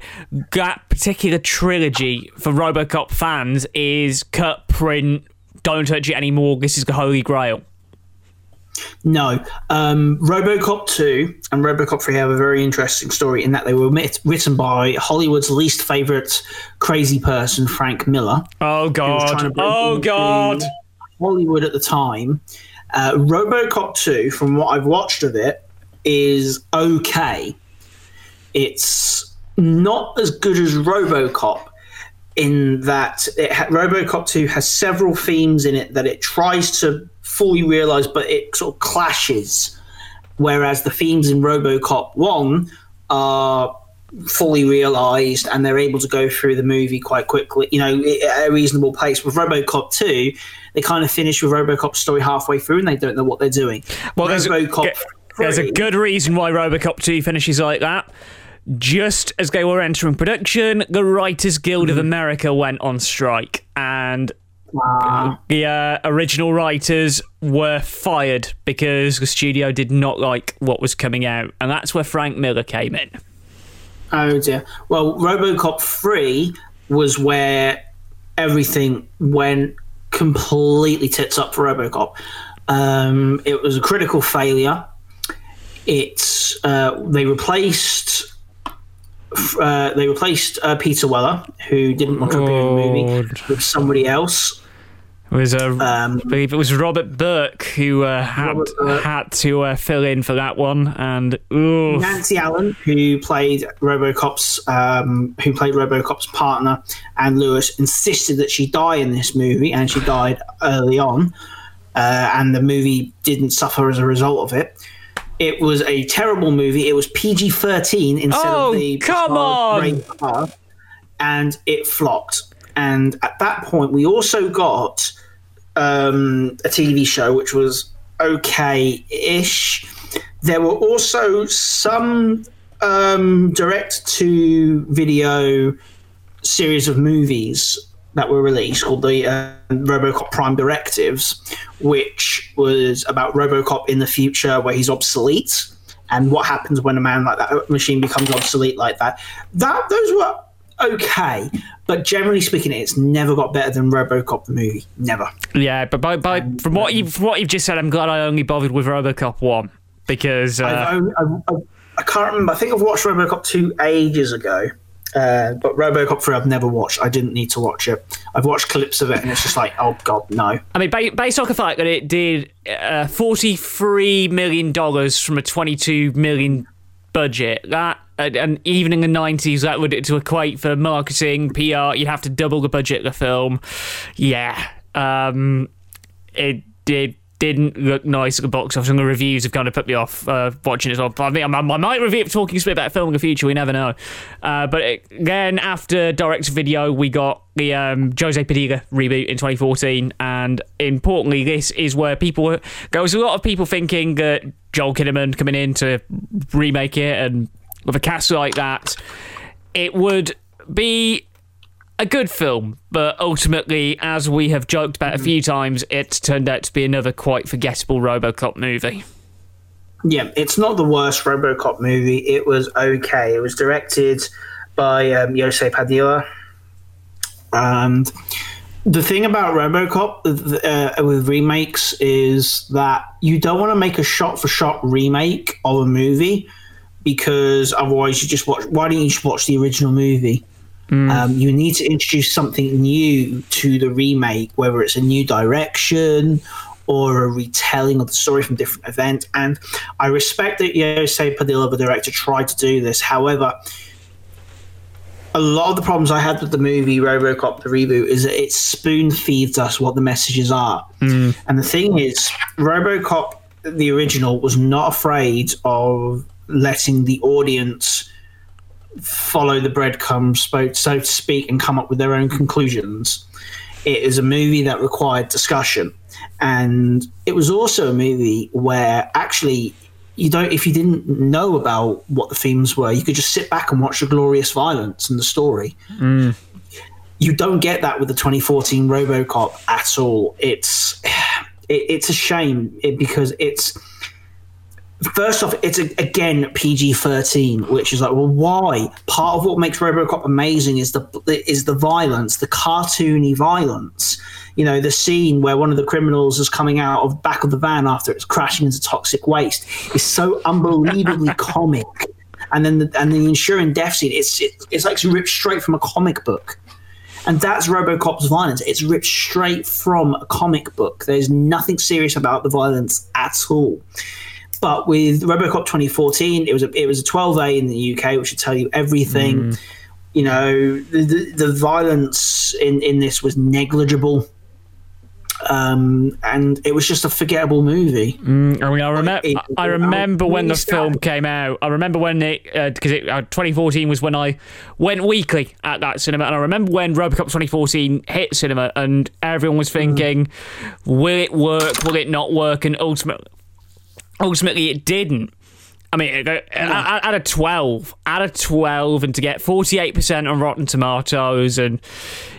that particular trilogy for Robocop fans is cut, print, don't touch it anymore. This is the holy grail. No. Um, RoboCop 2 and RoboCop 3 have a very interesting story in that they were mit- written by Hollywood's least favorite crazy person, Frank Miller. Oh, who was trying to God. Oh, God. Hollywood at the time. Uh, RoboCop 2, from what I've watched of it, is okay. It's not as good as RoboCop in that it ha- RoboCop 2 has several themes in it that it tries to fully realised, but it sort of clashes. Whereas the themes in RoboCop 1 are fully realized and they're able to go through the movie quite quickly, you know, at a reasonable pace. With RoboCop 2, they kind of finish with RoboCop's story halfway through and they don't know what they're doing. Well, there's a, RoboCop there's a good reason why Robocop 2 finishes like that. Just as they were entering production, the Writers Guild of mm-hmm. America went on strike, and Ah. the uh, original writers were fired because the studio did not like what was coming out, and that's where Frank Miller came in. Oh dear. Well, RoboCop 3 was where everything went completely tits up for RoboCop. Um, it was a critical failure. It's uh, they replaced uh, they replaced uh, Peter Weller, who didn't want to appear in the movie, with somebody else. It was uh, Um, I believe it was Robert Burke who uh, had Burke. had to uh, fill in for that one, and ooh, Nancy Allen, who played RoboCop's um, who played RoboCop's partner, and Lewis insisted that she die in this movie, and she died early on, uh, and the movie didn't suffer as a result of it. It was a terrible movie. It was PG thirteen instead Oh, of the come on! R, and it flopped. And at that point, we also got um, a TV show which was okay-ish. There were also some um, direct-to-video series of movies that were released called the uh, RoboCop Prime Directives, which was about RoboCop in the future where he's obsolete and what happens when a man like that machine becomes obsolete like that. That those were okay, but generally speaking, it's never got better than RoboCop the movie. Never. Yeah, but by, by from what you from what you've just said, I'm glad I only bothered with RoboCop one because uh, I've only, I, I, I can't remember. I think I've watched RoboCop two ages ago, Uh, but RoboCop 3 I've never watched. I didn't need to watch it. I've watched clips of it and it's just like, oh god, no. I mean, based on the fact that it did uh, $43 million from a $22 million budget, that and even in the 90s, that would to equate for marketing, PR, you'd have to double the budget of the film. Yeah. Um, it did didn't look nice at the box office, and the reviews have kind of put me off uh, watching it. So I think I, might review it talking a bit about filming the future. We never know. Uh, but it, then after direct video, we got the um, Jose Padilha reboot in 2014, and importantly, this is where people there was a lot of people thinking that Joel Kinnaman coming in to remake it, and with a cast like that, it would be a good film, but ultimately, as we have joked about a few times, it turned out to be another quite forgettable Robocop movie. Yeah, it's not the worst Robocop movie. It was okay. It was directed by um, Jose Padilha. And the thing about Robocop uh, with remakes is that you don't want to make a shot for shot remake of a movie because otherwise you just watch. Why don't you just watch the original movie? Mm. Um, you need to introduce something new to the remake, whether it's a new direction or a retelling of the story from different events. And I respect that Jose Padilha, the director, tried to do this. However, a lot of the problems I had with the movie RoboCop the reboot is that it spoon feeds us what the messages are. Mm. And the thing is, RoboCop the original was not afraid of letting the audience follow the breadcrumbs, so to speak, and come up with their own conclusions. It is a movie that required discussion, and it was also a movie where actually you don't if you didn't know about what the themes were, you could just sit back and watch the glorious violence and the story. Mm. You don't get that with the 2014 RoboCop at all. It's it, it's a shame because it's first off, it's a, again PG thirteen, which is like, well, why? Part of what makes RoboCop amazing is the is the violence, the cartoony violence. You know, the scene where one of the criminals is coming out of back of the van after it's crashing into toxic waste is so unbelievably comic. And then the, and the ensuing death scene, it's it, it's like ripped straight from a comic book. And that's Robocop's violence. It's ripped straight from a comic book. There's nothing serious about the violence at all. But with RoboCop 2014, it was a, it was a 12A in the UK, which should tell you everything. Mm. You know, the, the, the violence in in this was negligible. Um, and it was just a forgettable movie. Mm, I mean, I, rem- I remember when the film came out. I remember when it because uh, uh, 2014 was when I went weekly at that cinema, and I remember when RoboCop 2014 hit cinema, and everyone was thinking, mm. "Will it work? Will it not work?" And ultimately, ultimately it didn't. I mean, out of 12, out of 12, and to get 48% on Rotten Tomatoes, and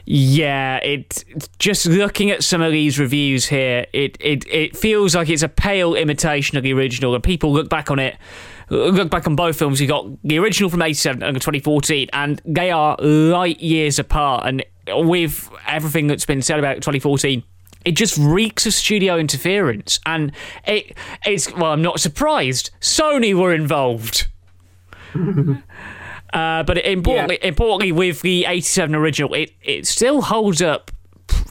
yeah, it just looking at some of these reviews here, it, it, it feels like it's a pale imitation of the original, and people look back on it, look back on both films, you got the original from 87 and 2014, and they are light years apart, and with everything that's been said about 2014, it just reeks of studio interference, and it it's well, I'm not surprised. Sony were involved. uh, but importantly, yeah. importantly, with the '87 original, it it still holds up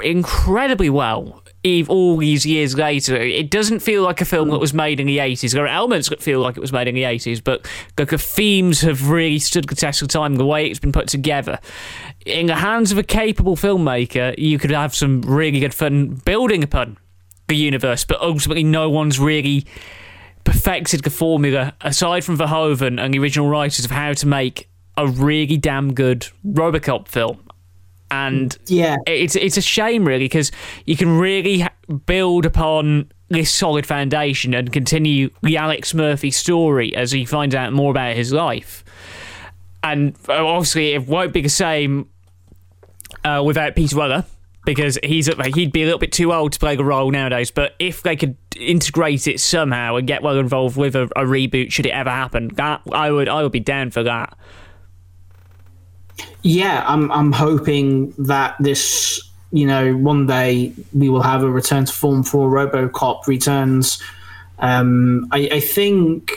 incredibly well. Eve all these years later, it doesn't feel like a film that was made in the 80s. There are elements that feel like it was made in the 80s, but the themes have really stood the test of time. The way it's been put together, in the hands of a capable filmmaker, you could have some really good fun building upon the universe, but ultimately, no one's really perfected the formula aside from Verhoeven and the original writers of how to make a really damn good Robocop film. And yeah, it's it's a shame really because you can really build upon this solid foundation and continue the Alex Murphy story as he finds out more about his life. And uh, obviously, it won't be the same uh, without Peter Weller because he's he'd be a little bit too old to play the role nowadays. But if they could integrate it somehow and get well involved with a, a, reboot, should it ever happen, that I would I would be down for that. Yeah, I'm I'm hoping that this you know one day we will have a return to form for RoboCop returns. Um, I, I think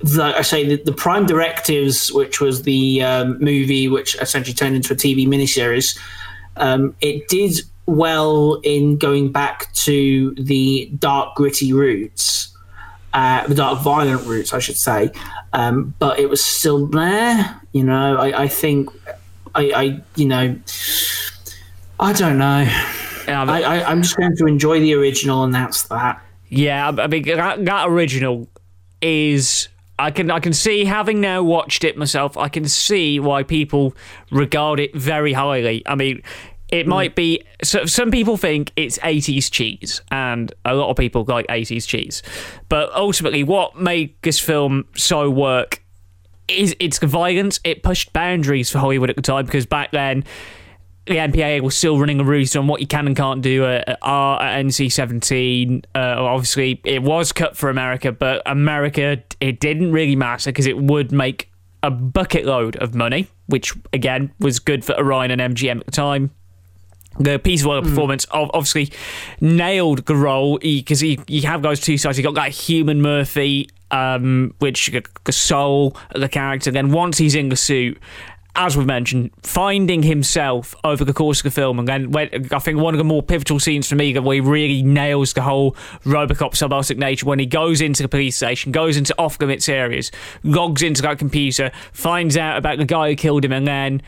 the, I say the, the Prime Directives, which was the um, movie which essentially turned into a TV miniseries, um, it did well in going back to the dark, gritty roots, uh, the dark, violent roots, I should say. Um, but it was still there. You know, I, I think, I, I, you know, I don't know. Yeah, but- I, I, I'm just going to enjoy the original, and that's that. Yeah, I mean that, that original is I can I can see having now watched it myself. I can see why people regard it very highly. I mean, it might be so some people think it's 80s cheese and a lot of people like 80s cheese. But ultimately what made this film so work is its violence. It pushed boundaries for Hollywood at the time because back then the MPAA was still running a roost on what you can and can't do at, at R at NC seventeen. Uh, obviously, it was cut for America, but America it didn't really matter because it would make a bucket load of money, which again was good for Orion and MGM at the time. The Peter Weller performance ob- obviously nailed the role because you, you have those two sides. You got that human Murphy, um, which the soul of the character. Then once he's in the suit, as we've mentioned, finding himself over the course of the film, and then when, I think one of the more pivotal scenes for me that where he really nails the whole RoboCop subarctic nature when he goes into the police station, goes into off limits areas, logs into that computer, finds out about the guy who killed him, and then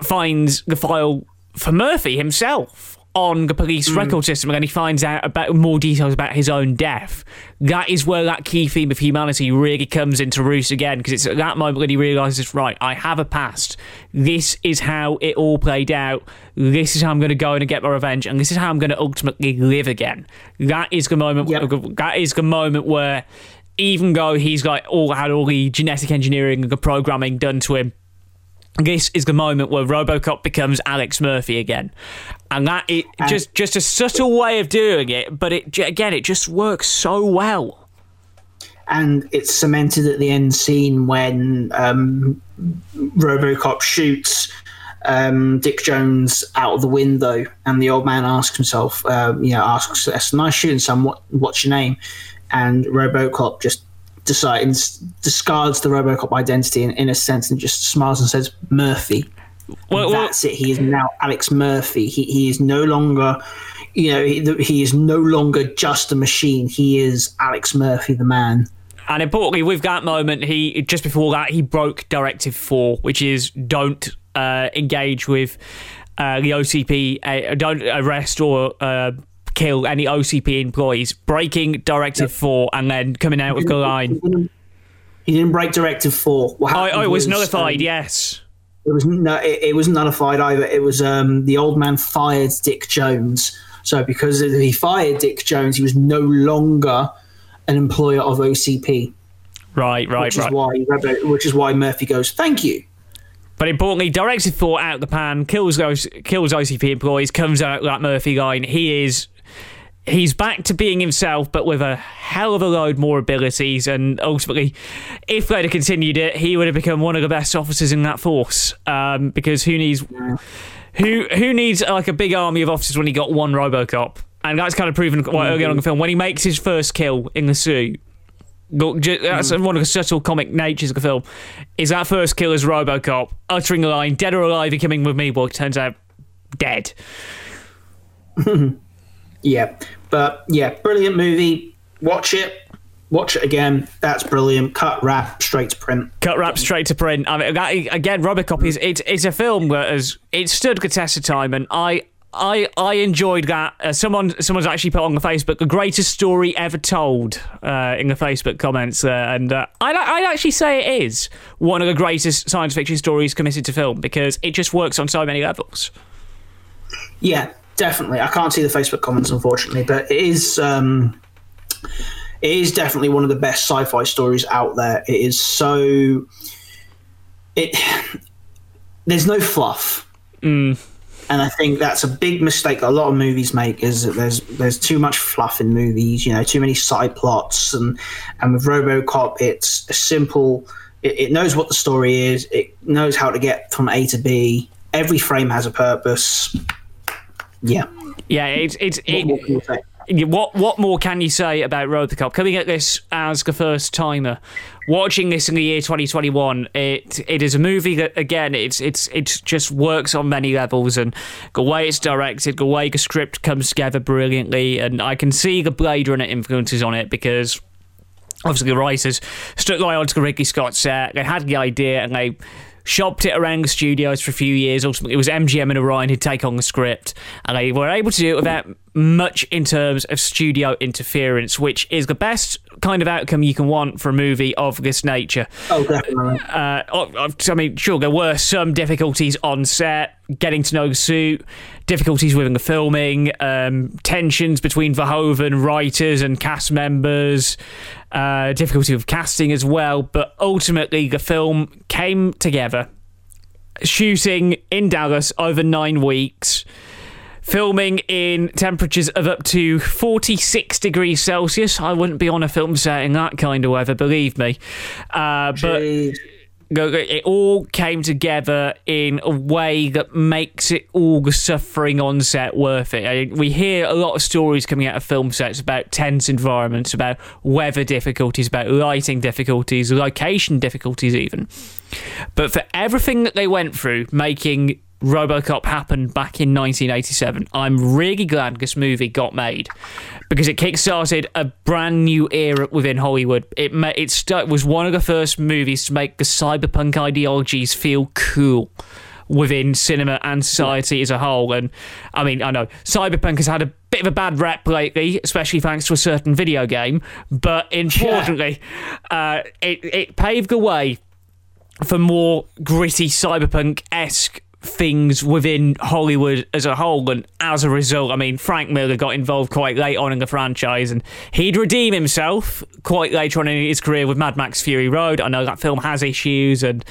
finds the file for Murphy himself on the police hmm. record system, and then he finds out about more details about his own death. That is where that key theme of humanity really comes into roost again, because it's at that moment when he realizes, right, I have a past. This is how it all played out. This is how I'm going to go and get my revenge, and this is how I'm going to ultimately live again. That is the moment. Yep. Uh, that is the moment where, even though he's like all had all the genetic engineering and the programming done to him, this is the moment where RoboCop becomes Alex Murphy again, and that it just just a subtle way of doing it, but it again it just works so well. and it's cemented at the end scene when um, RoboCop shoots um, Dick Jones out of the window, and the old man asks himself, um, you know, asks, "That's a nice shooting, son. What, what's your name?" And RoboCop just decides discards the RoboCop identity in, in a sense and just smiles and says, "Murphy." Well, well, That's it. He is now Alex Murphy. He, he is no longer, you know, he, he is no longer just a machine. He is Alex Murphy, the man. and importantly, with that moment, he just before that he broke Directive Four, which is don't uh, engage with uh, the OCP, uh, don't arrest or uh, kill any OCP employees. Breaking Directive Four and then coming out with the line. He didn't break Directive Four. What Oh, oh, it was nullified. um, Yes. It was no, it, it wasn't nullified either. It was um, the old man fired Dick Jones. So because he fired Dick Jones, he was no longer an employer of OCP, Right, right, which right. is why which is why Murphy goes, "Thank you." But importantly, Directive 4 out the pan, kills those kills OCP employees, comes out that Murphy line. He is he's back to being himself, but with a hell of a load more abilities. And ultimately, if they'd have continued it, he would have become one of the best officers in that force. Um, because who needs who who needs like a big army of officers when he got one RoboCop? And that's kind of proven quite early on in the film when he makes his first kill in the suit. That's one of the subtle comic natures of the film. Is that first kill as RoboCop uttering the line "Dead or alive, you're coming with me." Well, it turns out dead. Yeah, but yeah, brilliant movie. Watch it. Watch it again. That's brilliant. Cut, wrap, straight to print. Cut wrap straight to print. I mean, that, again, RoboCop is it's it's a film that has it stood the test of time, and I. I, I enjoyed that. Uh, someone someone's actually put on the Facebook the greatest story ever told uh, in the Facebook comments there, and uh, I'd, I'd actually say it is one of the greatest science fiction stories committed to film because it just works on so many levels. Yeah, definitely. I can't see the Facebook comments, unfortunately, but it is. Um, it is definitely one of the best sci-fi stories out there. It is so. It. There's no fluff. And I think that's a big mistake that a lot of movies make is that there's there's too much fluff in movies, you know, too many side plots and and with RoboCop it's a simple it, it knows what the story is, it knows how to get from A to B. Every frame has a purpose. Yeah. Yeah, it's it's What more it, can you say? what what more can you say about Robocop? Coming at this as the first timer, watching this in the year 2021, it it is a movie that again it's it's it just works on many levels, and the way it's directed, the way the script comes together brilliantly, and I can see the Blade Runner influences on it because obviously the writers stuck right onto the Ridley Scott set. They had the idea and they shopped it around the studios for a few years. Ultimately, it was MGM and Orion who'd take on the script, and they were able to do it without much in terms of studio interference, which is the best kind of outcome you can want for a movie of this nature. Oh, definitely. Uh, I mean, sure, there were some difficulties on set, getting to know the suit, difficulties with the filming, um, tensions between Verhoeven writers and cast members, uh, difficulty with casting as well. But ultimately, the film came together, shooting in Dallas over nine weeks filming in temperatures of up to 46 degrees Celsius. I wouldn't be on a film set in that kind of weather, believe me. Uh, but it all came together in a way that makes it all the suffering on set worth it. I, we hear a lot of stories coming out of film sets about tense environments, about weather difficulties, about lighting difficulties, location difficulties, even. But for everything that they went through, making Robocop happened back in 1987. I'm really glad this movie got made because it kickstarted a brand new era within Hollywood. It it st- was one of the first movies to make the cyberpunk ideologies feel cool within cinema and society as a whole. And I mean, I know cyberpunk has had a bit of a bad rep lately, especially thanks to a certain video game. But importantly, yeah. uh, it it paved the way for more gritty cyberpunk esque things within Hollywood as a whole. And as a result, I mean, Frank Miller got involved quite late on in the franchise and he'd redeem himself quite later on in his career with Mad Max Fury Road. I know that film has issues and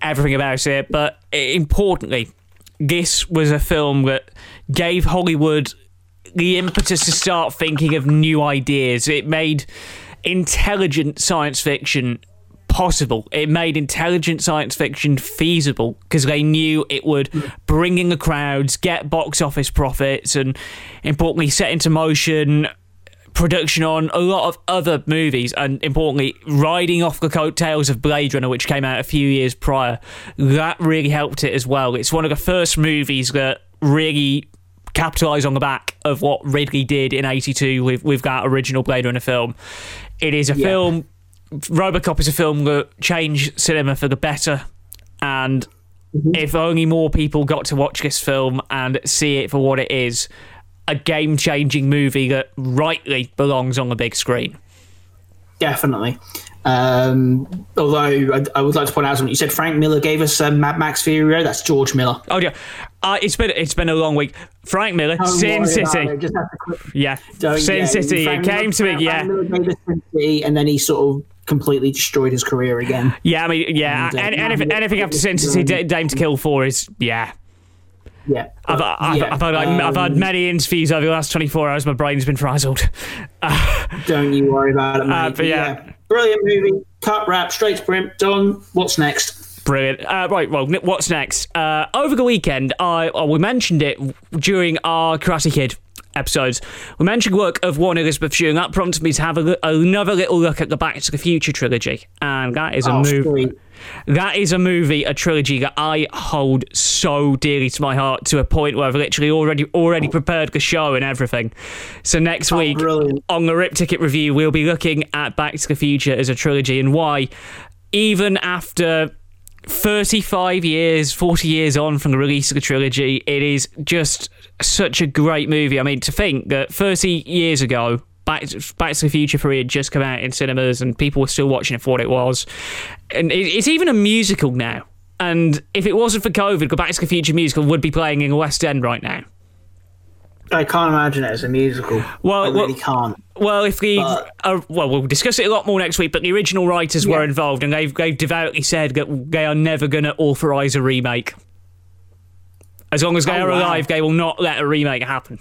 everything about it, but importantly, this was a film that gave Hollywood the impetus to start thinking of new ideas. It made intelligent science fiction possible. It made intelligent science fiction feasible because they knew it would bring in the crowds, get box office profits, and importantly, set into motion production on a lot of other movies, and importantly, riding off the coattails of Blade Runner, which came out a few years prior. That really helped it as well. It's one of the first movies that really capitalised on the back of what Ridley did in 82 with, with that original Blade Runner film. It is a yeah. film Robocop is a film that changed cinema for the better, and mm-hmm. if only more people got to watch this film and see it for what it is, a game-changing movie that rightly belongs on the big screen. Definitely. Um, although I, I, would like to point out something, you said Frank Miller gave us um, Mad Max Fury Road. That's George Miller. Oh yeah, uh, it's been it's been a long week. Frank Miller, Don't Sin City. yeah, Don't, Sin yeah, City. Frank it came Miller, to me. Yeah, City, and then he sort of completely destroyed his career again. Yeah, I mean, yeah, and, uh, and, anything, anything after City, Dame to Kill for is yeah. Yeah, I've, I've, yeah. I've, had, um, I've had many interviews over the last 24 hours. My brain's been frazzled. don't you worry about it, uh, mate. Uh, but yeah. yeah. brilliant movie. Cut, wrap, straight to print. Done. What's next? Brilliant. Uh, right, well, what's next? Uh, over the weekend, I oh, we mentioned it during our Karate Kid episodes. We mentioned work of one Elizabeth Shue, and that prompted me to have a, another little look at the Back to the Future trilogy, and that is a oh, movie. That is a movie, a trilogy that I hold so dearly to my heart to a point where I've literally already already prepared the show and everything. So next oh, week brilliant. on the Ripped Ticket review, we'll be looking at Back to the Future as a trilogy and why, even after 35 years, 40 years on from the release of the trilogy, it is just such a great movie. I mean, to think that 30 years ago, Back, Back to the Future 3 had just come out in cinemas and people were still watching it for what it was. And it's even a musical now. And if it wasn't for COVID, Back to the Future musical would be playing in the West End right now. I can't imagine it as a musical. Well, I really well, can't. Well, if the but, uh, well, we'll discuss it a lot more next week. But the original writers yeah. were involved, and they've they've devoutly said that they are never going to authorise a remake. As long as they oh, are wow. alive, they will not let a remake happen.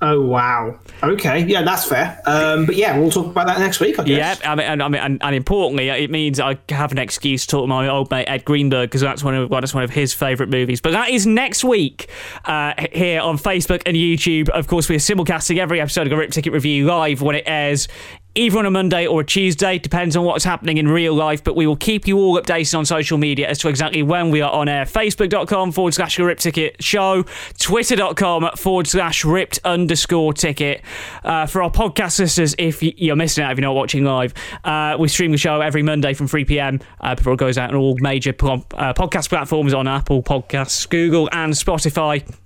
Oh wow. Okay, yeah, that's fair. Um, but yeah, we'll talk about that next week. I guess. Yeah, I mean, and, I mean, and, and importantly, it means I have an excuse to talk to my old mate Ed Greenberg because that's one of that's one of his favourite movies. But that is next week uh, here on Facebook and YouTube. Of course, we are simulcasting every episode of a Ripped Ticket Review live when it airs either on a Monday or a Tuesday, depends on what's happening in real life, but we will keep you all updated on social media as to exactly when we are on air. Facebook.com forward slash rip ticket show, Twitter.com forward slash ripped underscore ticket. Uh, for our podcast listeners, if you're missing out, if you're not watching live, uh, we stream the show every Monday from 3 pm uh, before it goes out on all major uh, podcast platforms on Apple Podcasts, Google, and Spotify.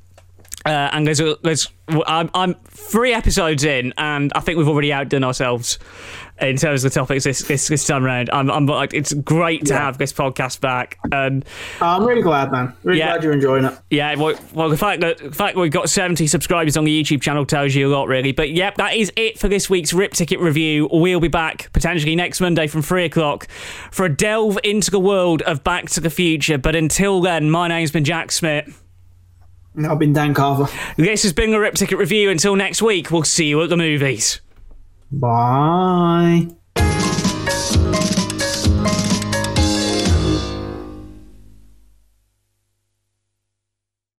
Uh, and there's a, there's I'm, I'm three episodes in, and I think we've already outdone ourselves in terms of the topics this this, this time around. I'm, I'm like, it's great to Yeah. have this podcast back, and Oh, I'm really glad, man. Really Yeah. glad you're enjoying it. yeah, well, well, the fact that the fact that we've got 70 subscribers on the YouTube channel tells you a lot, really. But yep, that is it for this week's Ripped Ticket review. We'll be back potentially next Monday from three o'clock for a delve into the world of Back to the Future. But until then, my name's been Jack Smith. I've been Dan Carver. This has been the Ripped Ticket Review. Until next week, we'll see you at the movies. Bye.